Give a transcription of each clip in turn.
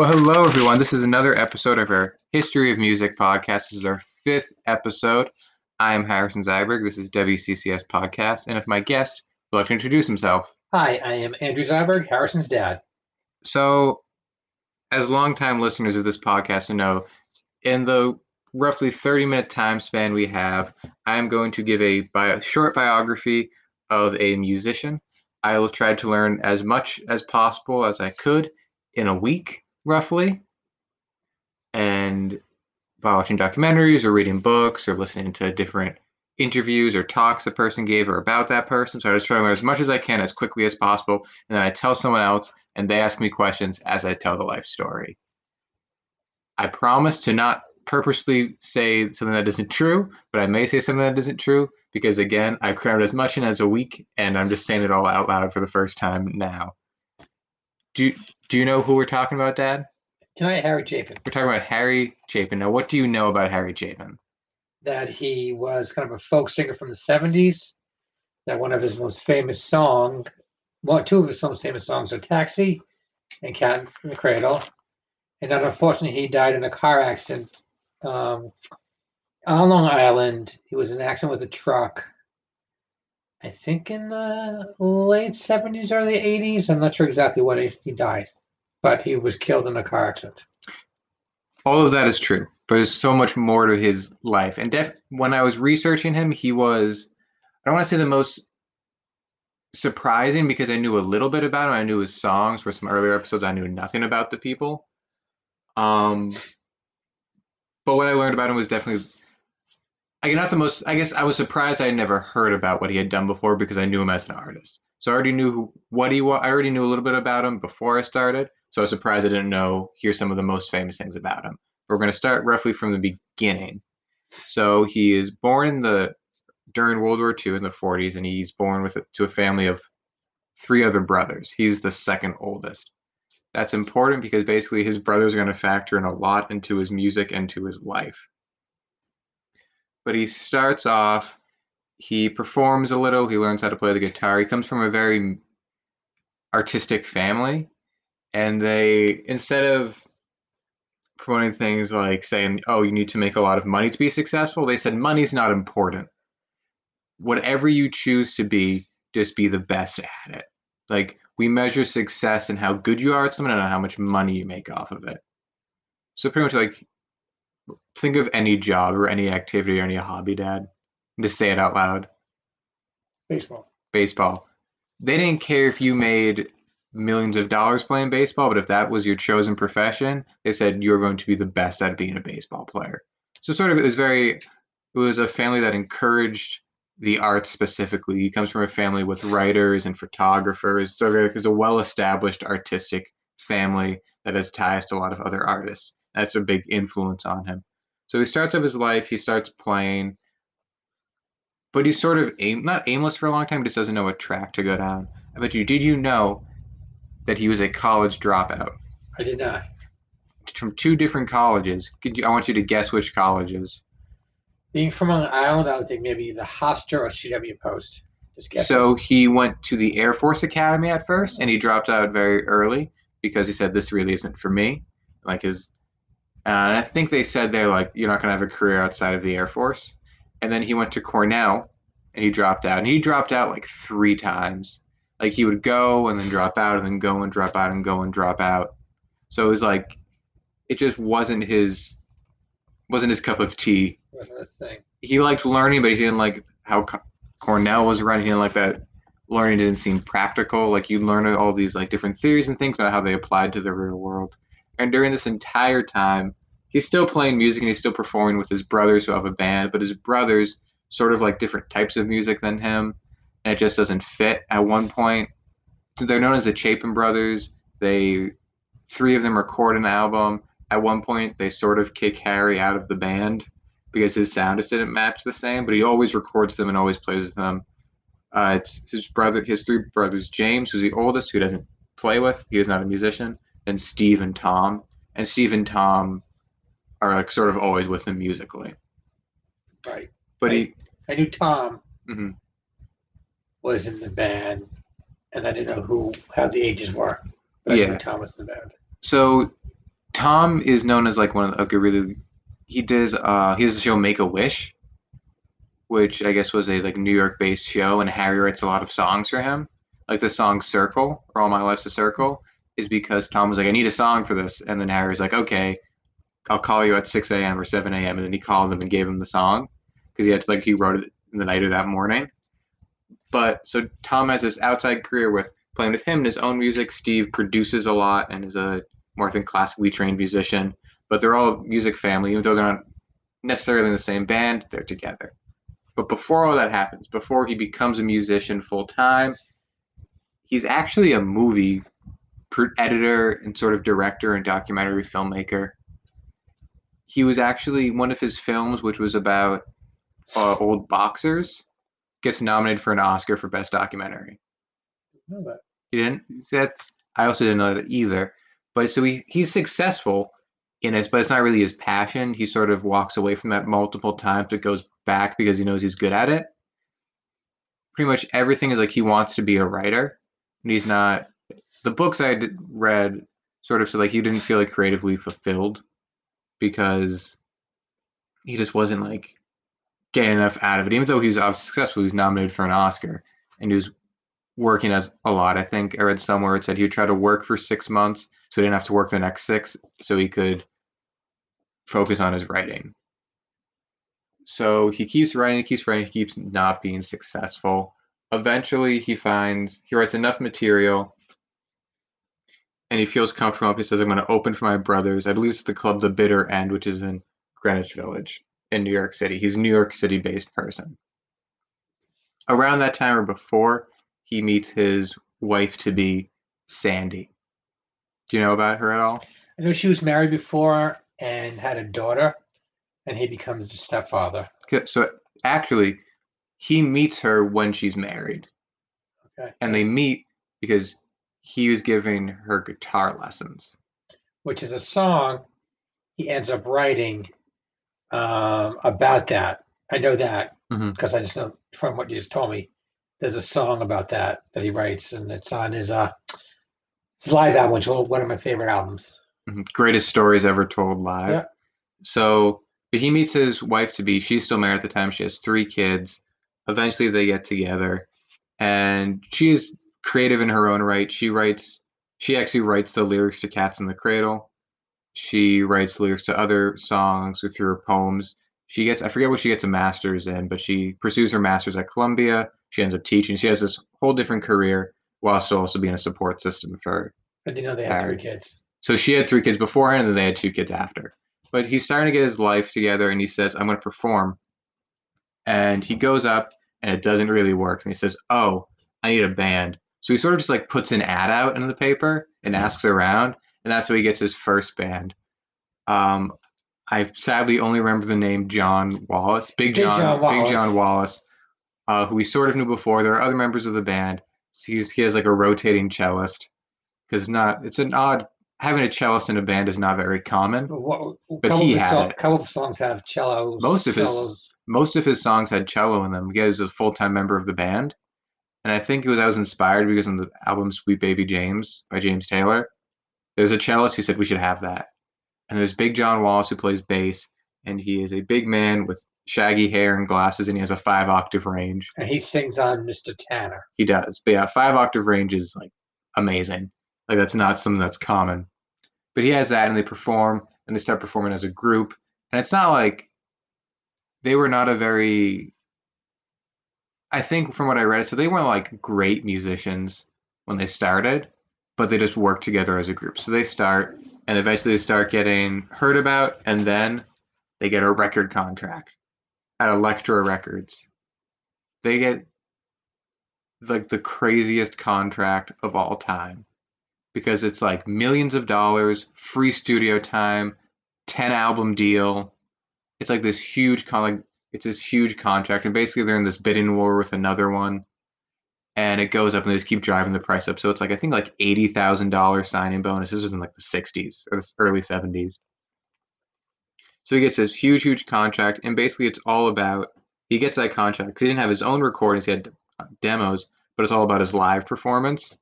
Well, hello everyone. This is another episode of our History of Music podcast. This is our fifth episode. I am Harrison Zyberg. This is WCCS podcast, and if my guest would like to introduce himself. Hi, I am Andrew Zyberg, Harrison's dad. So, as longtime listeners of this podcast know, in the roughly 30 minute time span we have, I'm going to give a bio, short biography of a musician. I will try to learn as much as possible as I could in a week, roughly. And by watching documentaries or reading books or listening to different interviews or talks a person gave or about that person. So I just try to learn as much as I can as quickly as possible. And then I tell someone else and they ask me questions as I tell the life story. I promise to not purposely say something that isn't true, but I may say something that isn't true because again, I crammed as much in as a week and I'm just saying it all out loud for the first time now. Do do you know who we're talking about, Dad? Tonight, Harry Chapin. We're talking about Harry Chapin. Now, what do you know about Harry Chapin? That he was kind of a folk singer from the 70s. That one of his most famous songs, well, two of his most famous songs are Taxi and Cat in the Cradle. And then unfortunately, he died in a car accident um, on Long Island. He was in an accident with a truck. I think in the late 70s, early 80s. I'm not sure exactly he, he died, but he was killed in a car accident. All of that is true, but there's so much more to his life. And def- when I was researching him, he was, I don't want to say the most surprising because I knew a little bit about him. I knew his songs. For some earlier episodes, I knew nothing about the people. Um, but what I learned about him was definitely I not the most. I guess I was surprised I had never heard about what he had done before because I knew him as an artist. So I already knew what he was. I already knew a little bit about him before I started. So I was surprised I didn't know. Here's some of the most famous things about him. We're going to start roughly from the beginning. So he is born the during World War II in the 40s, and he's born with to a family of three other brothers. He's the second oldest. That's important because basically his brothers are going to factor in a lot into his music and to his life but he starts off he performs a little he learns how to play the guitar. He comes from a very artistic family and they instead of promoting things like saying oh you need to make a lot of money to be successful they said money's not important. Whatever you choose to be just be the best at it. Like we measure success and how good you are at something and how much money you make off of it. So pretty much like think of any job or any activity or any hobby, Dad. And just say it out loud. Baseball. Baseball. They didn't care if you made millions of dollars playing baseball, but if that was your chosen profession, they said you're going to be the best at being a baseball player. So sort of it was very it was a family that encouraged the arts specifically. He comes from a family with writers and photographers. So it's a well-established artistic family that has ties to a lot of other artists. That's a big influence on him. So he starts up his life, he starts playing, but he's sort of aim not aimless for a long time, just doesn't know what track to go down. I bet you, did you know that he was a college dropout? I did not. From two different colleges. Could you, I want you to guess which colleges. Being from Long Island, I would think maybe the Hofstra or CW Post. Just guess. So he went to the Air Force Academy at first, and he dropped out very early because he said this really isn't for me. Like his Uh, and I think they said they're like, you're not going to have a career outside of the Air Force. And then he went to Cornell and he dropped out. And he dropped out like three times. Like he would go and then drop out and then go and drop out and go and drop out. So it was like, it just wasn't his, wasn't his cup of tea. Wasn't his thing. He liked learning, but he didn't like how Cornell was running. He didn't like that learning didn't seem practical. Like you learn all these like different theories and things about how they applied to the real world. And during this entire time, he's still playing music and he's still performing with his brothers who have a band, but his brothers sort of like different types of music than him, and it just doesn't fit. At one point, they're known as the Chapin brothers. They three of them record an album. At one point, they sort of kick Harry out of the band because his sound just didn't match the same. But he always records them and always plays with them. Uh, it's his brother, his three brothers, James, who's the oldest, who doesn't play with. He is not a musician and Steve and Tom. And Steve and Tom are like sort of always with him musically. Right. But I, he I knew Tom mm-hmm. was in the band and I didn't know who how the ages were. But yeah. I knew Tom was in the band. So Tom is known as like one of the, like a really he does uh he has a show Make a Wish, which I guess was a like New York based show, and Harry writes a lot of songs for him. Like the song Circle or All My Life's a Circle is because Tom was like, I need a song for this, and then Harry's like, okay, I'll call you at 6 a.m. or 7 a.m. and then he called him and gave him the song because he had to like he wrote it in the night of that morning. But so Tom has this outside career with playing with him and his own music. Steve produces a lot and is a more than classically trained musician. But they're all music family, even though they're not necessarily in the same band, they're together. But before all that happens, before he becomes a musician full time, he's actually a movie editor and sort of director and documentary filmmaker. He was actually one of his films, which was about uh, old boxers, gets nominated for an Oscar for best documentary. know that. You didn't? That I also didn't know that either. But so he he's successful in it, but it's not really his passion. He sort of walks away from that multiple times, but goes back because he knows he's good at it. Pretty much everything is like he wants to be a writer, and he's not. The books I read sort of said like he didn't feel like creatively fulfilled because he just wasn't like getting enough out of it. Even though he was successful, he was nominated for an Oscar, and he was working as a lot. I think I read somewhere it said he would try to work for six months so he didn't have to work the next six, so he could focus on his writing. So he keeps writing, he keeps writing, he keeps not being successful. Eventually, he finds he writes enough material and he feels comfortable. He says, I'm going to open for my brothers. I believe it's the club The Bitter End, which is in Greenwich Village in New York City. He's a New York City based person. Around that time or before, he meets his wife to be, Sandy. Do you know about her at all? I know she was married before and had a daughter, and he becomes the stepfather. So actually, he meets her when she's married. Okay. And they meet because he was giving her guitar lessons. Which is a song he ends up writing um, about that. I know that because I just know from what you just told me. There's a song about that that he writes, and it's on his uh, his live album, which is one of my favorite albums. Mhm. Greatest stories ever told live. Yeah. So but he meets his wife to be. She's still married at the time. She has three kids. Eventually, they get together, and she is creative in her own right. She writes. She actually writes the lyrics to "Cats in the Cradle." She writes lyrics to other songs through her poems. She gets. I forget what she gets a master's in, but she pursues her master's at Columbia. She ends up teaching. She has this whole different career while still also being a support system for I didn't know they had three kids. so she had three kids beforehand, and then they had two kids after. But he's starting to get his life together, and he says, "I'm going to perform." And he goes up, and it doesn't really work. And he says, "Oh, I need a band." So he sort of just like puts an ad out in the paper and asks around, and that's how he gets his first band. Um, I sadly only remember the name John Wallace, Big Big John, John Big John Wallace. Wallace, uh, who we sort of knew before. There are other members of the band. So he's, he has like a rotating cellist because not it's an odd having a cellist in a band is not very common. But what? But couple he had so- it. couple of songs have cellos. Most of his- Most of his songs had cello in them. He was a full time member of the band, and I think it was I was inspired because on the album "Sweet Baby James" by James Taylor, there's a cellist who said we should have that, and there's Big John Wallace who plays bass, and he is a big man with shaggy hair and glasses, and he has a five octave range. and he sings on Mr. Tanner. He does. But yeah, five octave range is like amazing. Like that's not something that's common. But he has that and they perform and they start performing as a group. And it's not like they were not a very I think from what I read, so they weren't like great musicians when they started, but they just worked together as a group. So they start and eventually they start getting heard about and then they get a record contract at Elektra Records. They get like the craziest contract of all time because it's like millions of dollars, free studio time, 10 album deal. It's like this huge con like it's this huge contract and basically they're in this bidding war with another one and it goes up and they just keep driving the price up. So it's like I think like $80,000 signing bonus. This was in like the 60s or the early 70s. So he gets this huge huge contract and basically it's all about he gets that contract because he didn't have his own recordings, he had uh, demos, but it's all about his live performance.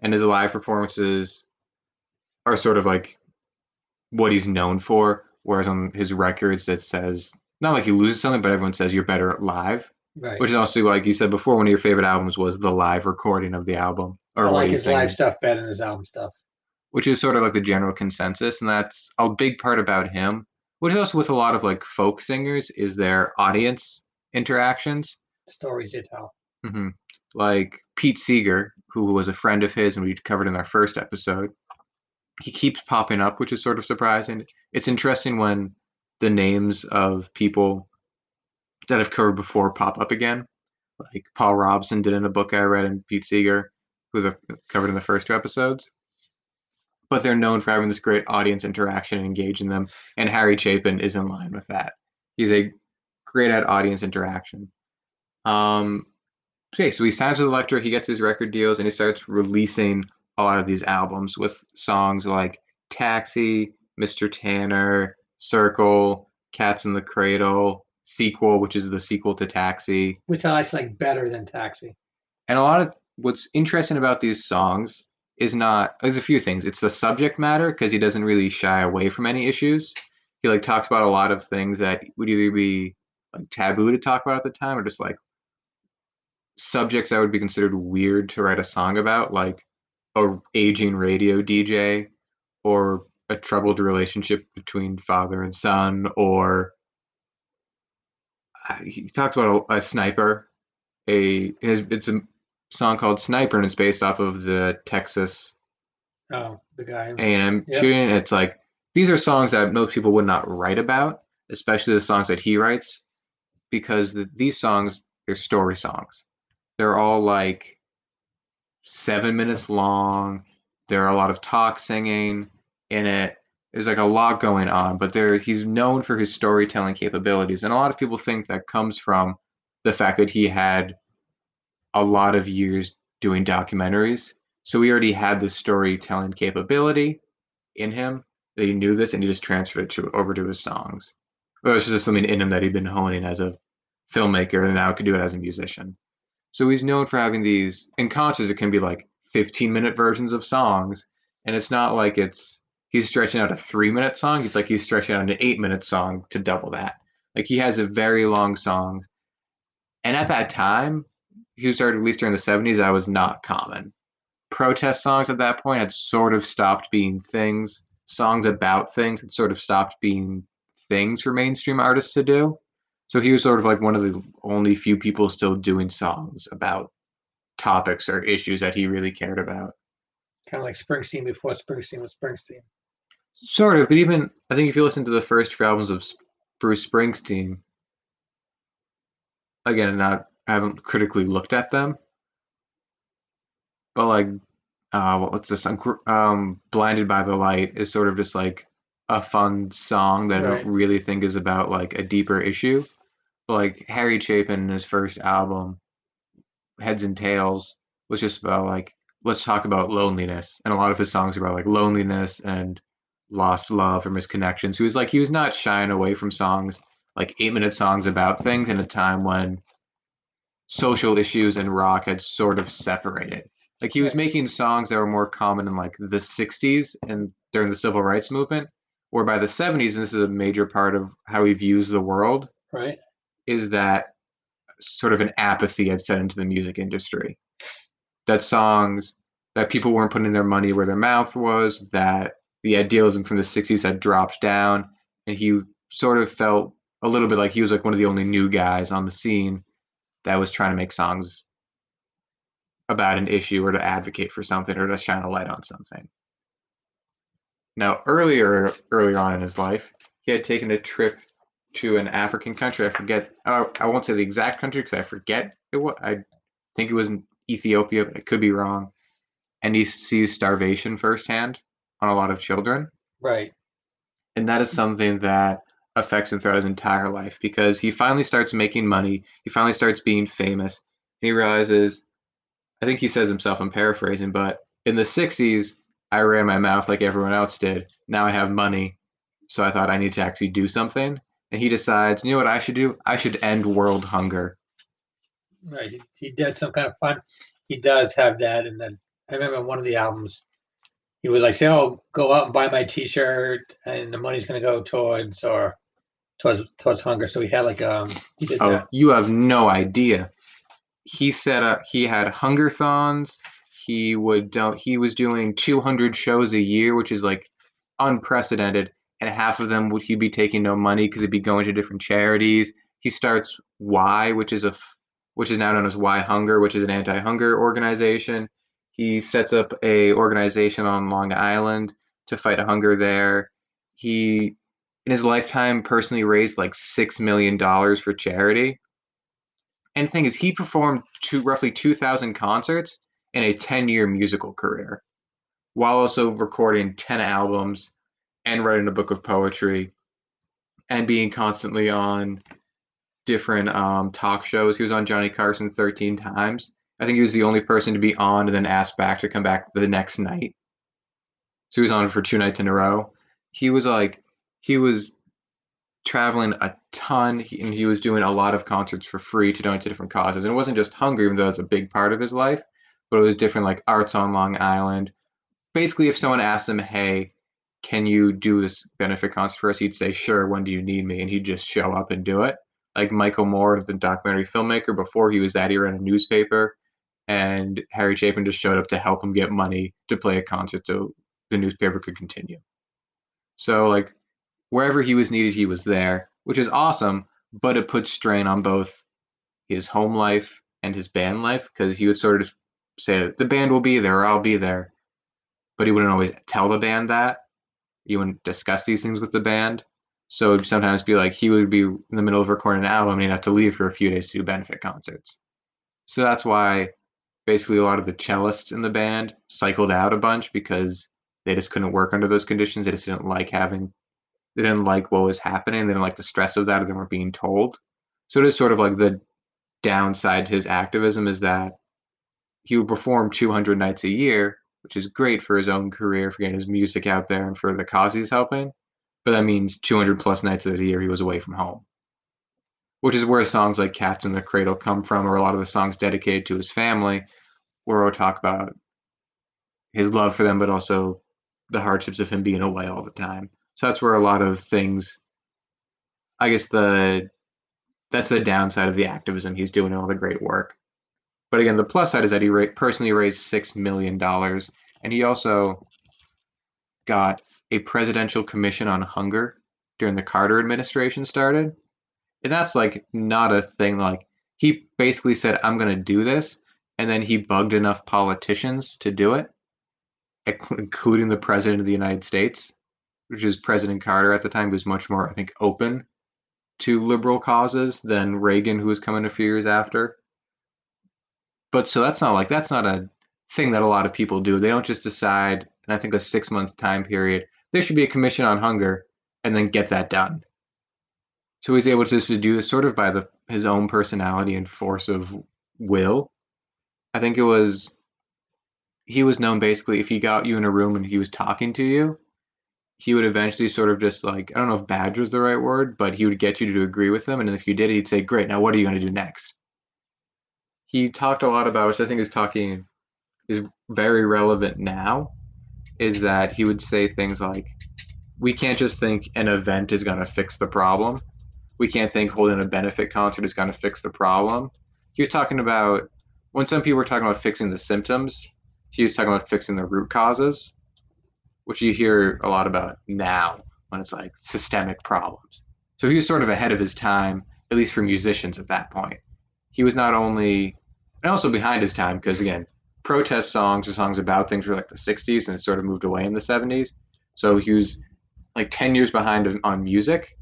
And his live performances are sort of like what he's known for. Whereas on his records, that says not like he loses something, but everyone says you're better live, Right. which is also like you said before. One of your favorite albums was the live recording of the album, or I like his live stuff better than his album stuff. which is sort of like the general consensus, and that's a big part about him. Which is also with a lot of like folk singers is their audience interactions. Stories you tell. hmm Like Pete Seeger, who was a friend of his, and we covered in our first episode. He keeps popping up, which is sort of surprising. It's interesting when the names of people that have covered before pop up again. Like Paul Robeson did in a book I read, and Pete Seeger, who was covered in the first two episodes. But they're known for having this great audience interaction and engaging them, and Harry Chapin is in line with that. He's a great at audience interaction. Um, okay, so he signs with Elektra, he gets his record deals, and he starts releasing a lot of these albums with songs like Taxi, Mr. Tanner, Circle, Cats in the Cradle, Sequel, which is the sequel to Taxi. Which I like better than Taxi. And a lot of what's interesting about these songs is not there's a few things. It's the subject matter because he doesn't really shy away from any issues. He like talks about a lot of things that would either be like taboo to talk about at the time or just like subjects that would be considered weird to write a song about, like a aging radio DJ or a troubled relationship between father and son or he talks about a, a sniper a his, it's a song called Sniper and it's based off of the Texas Oh, the guy. A&M Yep. shooting. It's like these are songs that most people would not write about, especially the songs that he writes, because the, these songs are story songs. They're all like seven minutes long. There are a lot of talk singing in it. There's like a lot going on, but there he's known for his storytelling capabilities, and a lot of people think that comes from the fact that he had a lot of years doing documentaries. So he already had the storytelling capability in him that he knew this and he just transferred it to, over to his songs. Or it's just something in him that he'd been honing as a filmmaker and now could do it as a musician. So he's known for having these in concerts it can be like 15 minute versions of songs and it's not like it's he's stretching out a 3 minute song, He's like he's stretching out an 8 minute song to double that. Like he has a very long song. And at that time, he started at least during the 70s, that was not common. Protest songs at that point had sort of stopped being things. Songs about things had sort of stopped being things for mainstream artists to do. So he was sort of like one of the only few people still doing songs about topics or issues that he really cared about. Kind of like Springsteen before Springsteen was Springsteen. Sort of, but even I think if you listen to the first few albums of Bruce Springsteen, again, not I haven't critically looked at them, but like, uh, what's this? Um, "Blinded by the Light" is sort of just like a fun song that I don't really think is about like a deeper issue. But like Harry Chapin in his first album, Heads and Tales, was just about like let's talk about loneliness, and a lot of his songs are about like loneliness and lost love or misconnections. He was like he was not shying away from songs like eight minute songs about things in a time when social issues and rock had sort of separated. Like he was making songs that were more common in like the 60s and during the civil rights movement, or by the 70s, and this is a major part of how he views the world, Right. is that sort of an apathy had set into the music industry. That songs that people weren't putting their money where their mouth was, that the idealism from the 60s had dropped down, and he sort of felt a little bit like he was like one of the only new guys on the scene that was trying to make songs about an issue or to advocate for something or to shine a light on something. Now, earlier earlier on in his life, he had taken a trip to an African country. I forget. I won't say the exact country because I forget it. Was, I think it was in Ethiopia, but I could be wrong. And he sees starvation firsthand on a lot of children, Right. and that is something that affects him throughout his entire life because he finally starts making money. He finally starts being famous. And he realizes, I think he says himself, I'm paraphrasing, but in the 60s, I ran my mouth like everyone else did. Now I have money, so I thought I need to actually do something. And he decides, you know what I should do? I should end world hunger. Right. He, he did some kind of fun. He does have that, and then I remember one of the albums he was like say, "Oh, go out and buy my T-shirt, and the money's going to go towards or towards towards hunger." So he had like um he did Oh, that. you have no idea. He set up. He had hunger thons. He would don't. He was doing 200 shows a year, which is like unprecedented. And half of them would he be taking no money because he'd be going to different charities. He starts WHY, which is a, which is now known as WhyHunger, which is an anti-hunger organization. He sets up a organization on Long Island to fight hunger there. He, in his lifetime, personally raised like six million dollars for charity. And the thing is, he performed to roughly 2,000 concerts in a 10 year musical career, while also recording 10 albums and writing a book of poetry and being constantly on different um, talk shows. He was on Johnny Carson 13 times. I think he was the only person to be on and then asked back to come back the next night. So he was on for two nights in a row. He was like, he was traveling a ton he, and he was doing a lot of concerts for free to donate to different causes. And it wasn't just hunger, even though it's a big part of his life, but it was different like arts on Long Island. Basically, if someone asked him, hey, can you do this benefit concert for us? He'd say, sure, when do you need me? And he'd just show up and do it. Like Michael Moore, the documentary filmmaker, before he was that, he ran a newspaper, and Harry Chapin just showed up to help him get money to play a concert so the newspaper could continue. So, like, wherever he was needed, he was there, which is awesome, but it puts strain on both his home life and his band life because he would sort of say, the band will be there, or I'll be there. But he wouldn't always tell the band that. He wouldn't discuss these things with the band. So it'd sometimes be like he would be in the middle of recording an album and he'd have to leave for a few days to do benefit concerts. So that's why basically a lot of the cellists in the band cycled out a bunch because they just couldn't work under those conditions. They just didn't like having, they didn't like what was happening. They didn't like the stress of that or they weren't being told. So it is sort of like the downside to his activism is that he would perform 200 nights a year, which is great for his own career, for getting his music out there and for the cause he's helping. But that means 200 plus nights of the year he was away from home, which is where songs like Cats in the Cradle come from, or a lot of the songs dedicated to his family, where talk about his love for them, but also the hardships of him being away all the time. So that's where a lot of things, I guess the that's the downside of the activism he's doing all the great work. But again, the plus side is that he ra- personally raised six million dollars, and he also got a presidential commission on hunger during the Carter administration started. And that's like not a thing like he basically said I'm going to do this and then he bugged enough politicians to do it including the president of the United States, which is President Carter at the time who was much more I think open to liberal causes than Reagan who was coming a few years after. But so that's not like that's not a thing that a lot of people do. They don't just decide and I think a 6 month time period there should be a commission on hunger and then get that done. So he's able to just do this sort of by the his own personality and force of will. I think it was he was known basically if he got you in a room and he was talking to you, he would eventually sort of just like I don't know if badge was the right word, but he would get you to agree with him, and if you did, he'd say, "Great, now what are you going to do next?" He talked a lot about, which I think is talking is very relevant now, is that he would say things like, "We can't just think an event is going to fix the problem. We can't think holding a benefit concert is going to fix the problem." He was talking about when some people were talking about fixing the symptoms, he was talking about fixing the root causes, which you hear a lot about now when it's like systemic problems. So he was sort of ahead of his time, at least for musicians at that point. He was not only, and also behind his time, because again, protest songs or songs about things were like the 60s and it sort of moved away in the 70s. So he was like 10 years behind on music,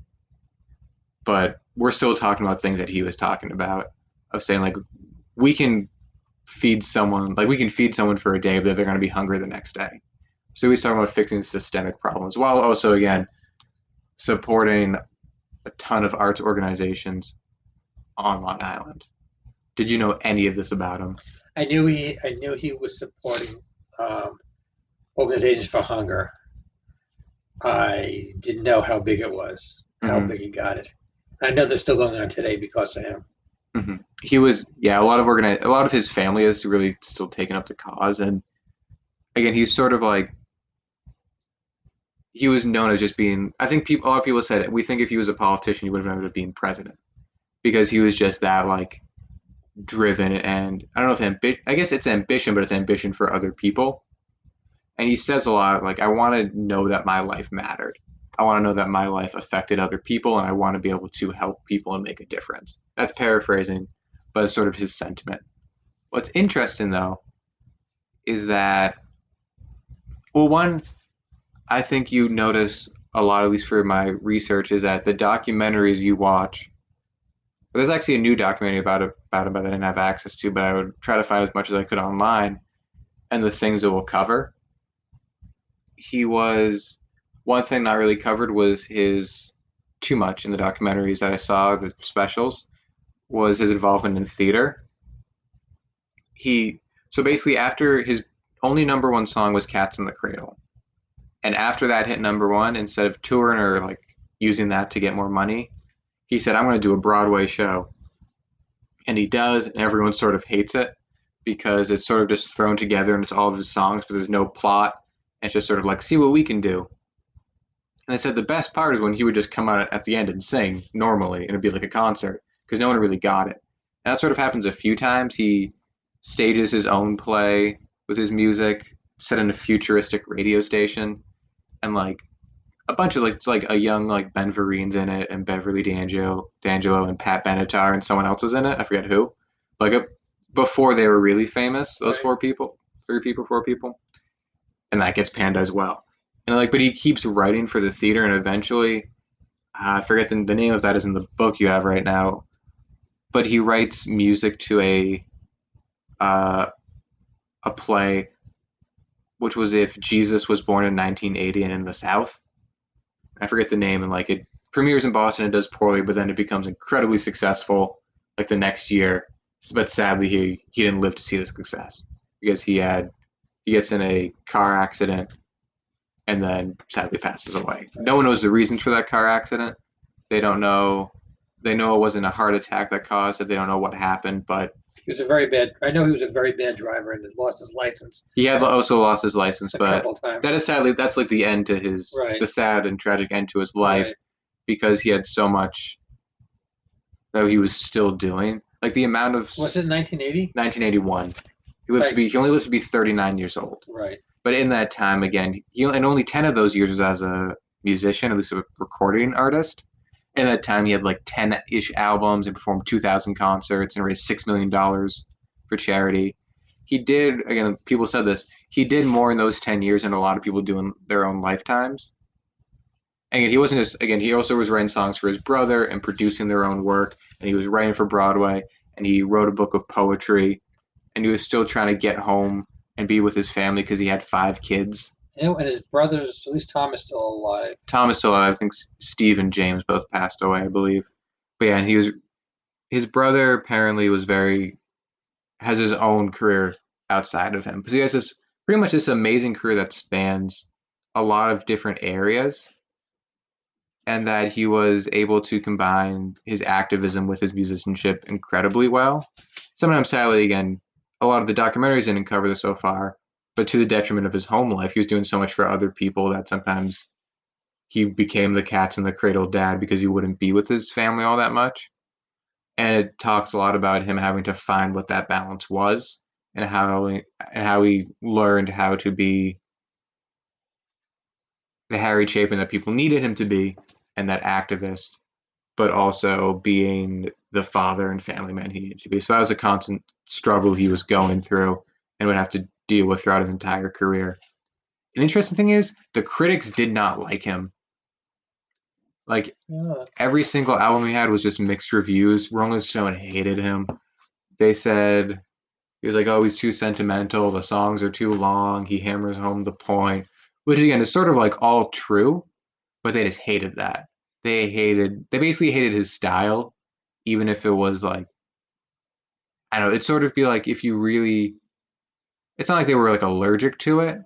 but we're still talking about things that he was talking about of saying like we can feed someone like we can feed someone for a day but they're going to be hungry the next day so he's talking about fixing systemic problems while also again supporting a ton of arts organizations on long island did you know any of this about him I knew he I knew he was supporting um, organizations for hunger. I didn't know how big it was, how Mhm. big he got it. I know they're still going on today because of him. Mm-hmm. he was yeah a lot of organi- a lot of his family is really still taking up the cause and again he's sort of like he was known as just being. I think people, a lot of people said we think if he was a politician, he would have ended up being president because he was just that like driven and I don't know if ambi- I guess it's ambition, but it's ambition for other people. And he says a lot like I want to know that my life mattered. I want to know that my life affected other people, and I want to be able to help people and make a difference. That's paraphrasing, but it's sort of his sentiment. What's interesting though is that well, one, I think you notice a lot, at least for my research, is that the documentaries you watch. There's actually a new documentary about it, about him that I didn't have access to, but I would try to find as much as I could online, and the things it will cover. He was one thing not really covered was his too much in the documentaries that I saw, the specials, was his involvement in theater. He so basically after his only number one song was Cats in the Cradle. And after that hit number one, instead of touring or like using that to get more money, he said, I'm going to do a Broadway show. And he does, and everyone sort of hates it because it's sort of just thrown together and it's all of his songs, but there's no plot. And it's just sort of like, see what we can do. And they said the best part is when he would just come out at the end and sing normally, and it'd be like a concert because no one really got it. And that sort of happens a few times. He stages his own play with his music set in a futuristic radio station and like a bunch of like it's like a young like Ben Vereen's in it and Beverly D'Angelo, D'Angelo and Pat Benatar and someone else is in it. I forget who. Like a, before they were really famous, those Right. four people, three people, four people, and that gets panned as well. And like, but he keeps writing for the theater, and eventually, uh, I forget the, the name of that is in the book you have right now. But he writes music to a uh, a play, which was if Jesus was born in 1980 and in the South. I forget the name, and like it premieres in Boston and does poorly, but then it becomes incredibly successful like the next year. But sadly, he he didn't live to see the success because he had he gets in a car accident and then sadly passes away. No one knows the reasons for that car accident. They don't know. They know it wasn't a heart attack that caused it. They don't know what happened, but He was a very bad. I know he was a very bad driver and lost his license he had also lost his license. a But couple times. that is sadly that's like the end to his Right. the sad and tragic end to his life Right. because he had so much that he was still doing. Like the amount of Was it 1980? 1981. He lived to be he only lived to be 39 years old. Right. But in that time again, he and only 10 of those years was as a musician, at least a recording artist. In that time, he had like 10-ish albums and performed 2,000 concerts and raised six million dollars for charity. He did again. People said this. He did more in those 10 years than a lot of people do in their own lifetimes. And he wasn't just again. He also was writing songs for his brother and producing their own work. And he was writing for Broadway. And he wrote a book of poetry. And he was still trying to get home and be with his family because he had five kids. And, and his brothers, at least Tom is still alive. Thomas still alive. I think Steve and James both passed away, I believe. But yeah, and he was his brother apparently was very has his own career outside of him because he has this pretty much this amazing career that spans a lot of different areas and that he was able to combine his activism with his musicianship incredibly well. Sometimes, sadly, again, a lot of the documentaries didn't cover this so far, but to the detriment of his home life, he was doing so much for other people that sometimes he became the cats in the cradle dad because he wouldn't be with his family all that much. And it talks a lot about him having to find what that balance was and how he, and how he learned how to be the Harry Chapin that people needed him to be and that activist, but also being the father and family man he needed to be. So that was a constant struggle he was going through and would have to deal with throughout his entire career. An interesting thing is the critics did not like him. Like Yeah. every single album he had was just mixed reviews. Rolling Stone hated him. They said he was like, "Oh, he's too sentimental. The songs are too long. He hammers home the point." Which again is sort of like all true, but they just hated that. They hated. They basically hated his style, even if it was like, I don't know. It'd sort of be like if you really. It's not like they were like allergic to it,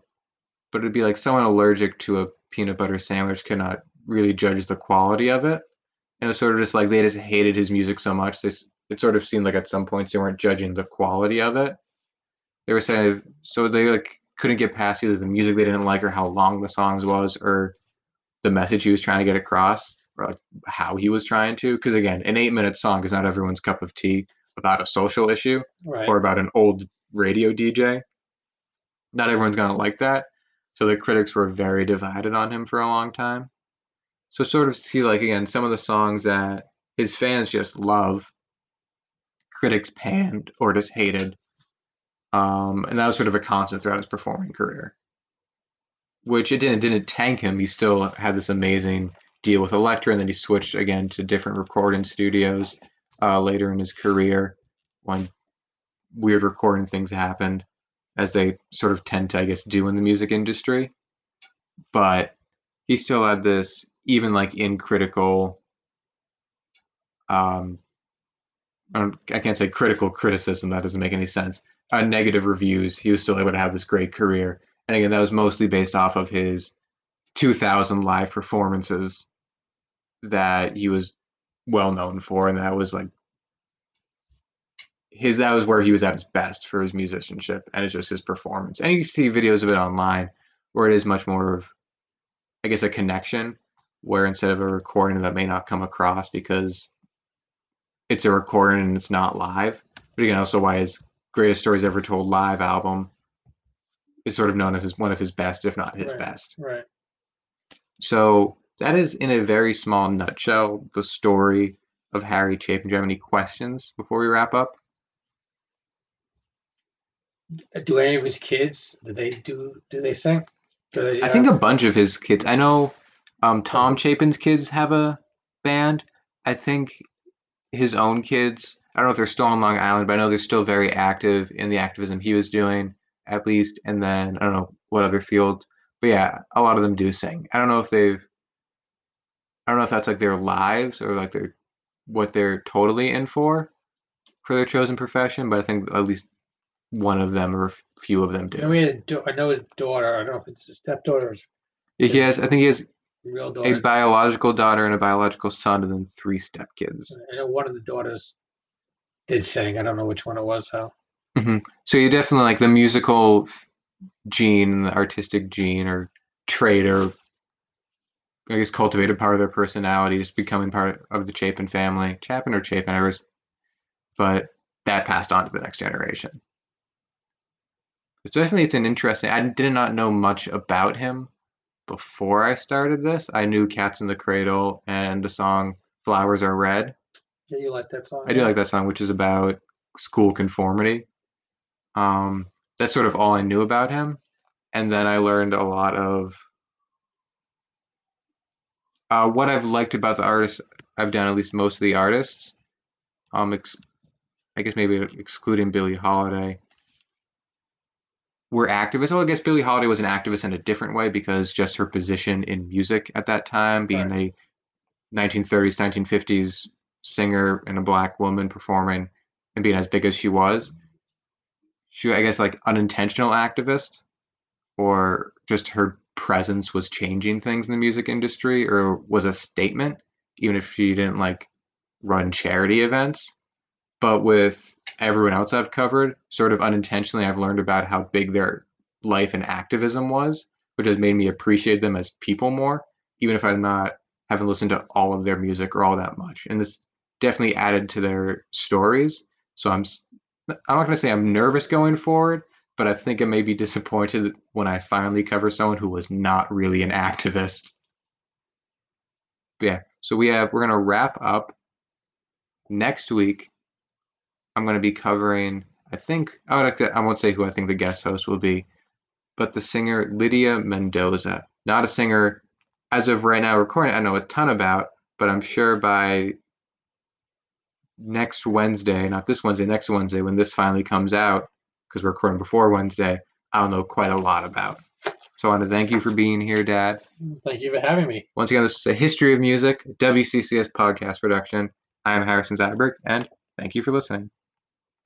but it'd be like someone allergic to a peanut butter sandwich cannot really judge the quality of it. And it's sort of just like they just hated his music so much. This it sort of seemed like at some points they weren't judging the quality of it. They were saying so they like couldn't get past either the music they didn't like or how long the songs was or the message he was trying to get across or like how he was trying to. Because again, an eight minute song is not everyone's cup of tea about a social issue Right. or about an old radio DJ. Not everyone's gonna like that. So the critics were very divided on him for a long time. So sort of see like again some of the songs that his fans just love, critics panned or just hated. Um, and that was sort of a constant throughout his performing career. Which it didn't didn't tank him. He still had this amazing deal with Elektra, and then he switched again to different recording studios uh, later in his career when weird recording things happened, as they sort of tend to, I guess, do in the music industry. But he still had this, even like in critical, um, I, can't say critical criticism. That doesn't make any sense. Uh, negative reviews. He was still able to have this great career, and again, that was mostly based off of his 2000 live performances that he was well known for, and that was like his that was where he was at his best for his musicianship and it's just his performance. And you can see videos of it online where it is much more of I guess a connection where instead of a recording that may not come across because it's a recording and it's not live. But again, also why his greatest stories ever told live album is sort of known as his, one of his best, if not his Right. best. Right. So that is in a very small nutshell the story of Harry Chapin. Do you have any questions before we wrap up? Do any of his kids? Do they do? Do they sing? Do they, I think uh, a bunch of his kids. I know um, Tom Chapin's kids have a band. I think his own kids. I don't know if they're still on Long Island, but I know they're still very active in the activism he was doing, at least. And then I don't know what other field, but yeah, a lot of them do sing. I don't know if they've. I don't know if that's like their lives or like their what they're totally in for for their chosen profession, but I think at least one of them or a few of them. I do. a da- I know his daughter. I don't know if it's his stepdaughter He has. I think he has real a biological daughter and a biological son, and then three stepkids. I know one of the daughters did sing. I don't know which one it was though. Mm-hmm. So you definitely like the musical gene, the artistic gene, or trait, or I guess cultivated part of their personality, just becoming part of the Chapin family, Chapin or Chapin, I was, but that passed on to the next generation. So definitely, it's an interesting. I did not know much about him before I started this. I knew "Cats in the Cradle" and the song "Flowers Are Red." Yeah, you like that song? I do like that song, which is about school conformity. Um, that's sort of all I knew about him, and then I learned a lot of uh, what I've liked about the artists I've done. At least most of the artists, um, ex- I guess maybe excluding Billie Holiday, were activists. Well, I guess Billie Holiday was an activist in a different way because just her position in music at that time, being a 1930s, 1950s singer and a black woman performing and being as big as she was, she, I guess, like unintentional activist, or just her presence was changing things in the music industry, or was a statement, even if she didn't like run charity events. But with everyone else I've covered, sort of unintentionally, I've learned about how big their life and activism was, which has made me appreciate them as people more, even if I'm not haven't listened to all of their music or all that much. And this definitely added to their stories. So I'm I'm not going to say I'm nervous going forward, but I think I may be disappointed when I finally cover someone who was not really an activist. But yeah, so we have we're going to wrap up next week. I'm going to be covering. I think I would like to, I won't say who I think the guest host will be, but the singer Lydia Mendoza. Not a singer as of right now recording. I know a ton about, but I'm sure by next Wednesday, not this Wednesday, next Wednesday, when this finally comes out, because we're recording before Wednesday, I'll know quite a lot about. So I want to thank you for being here, Dad. Thank you for having me. Once again, this is a history of music, WCCS podcast production. I am Harrison Zyberg, and thank you for listening.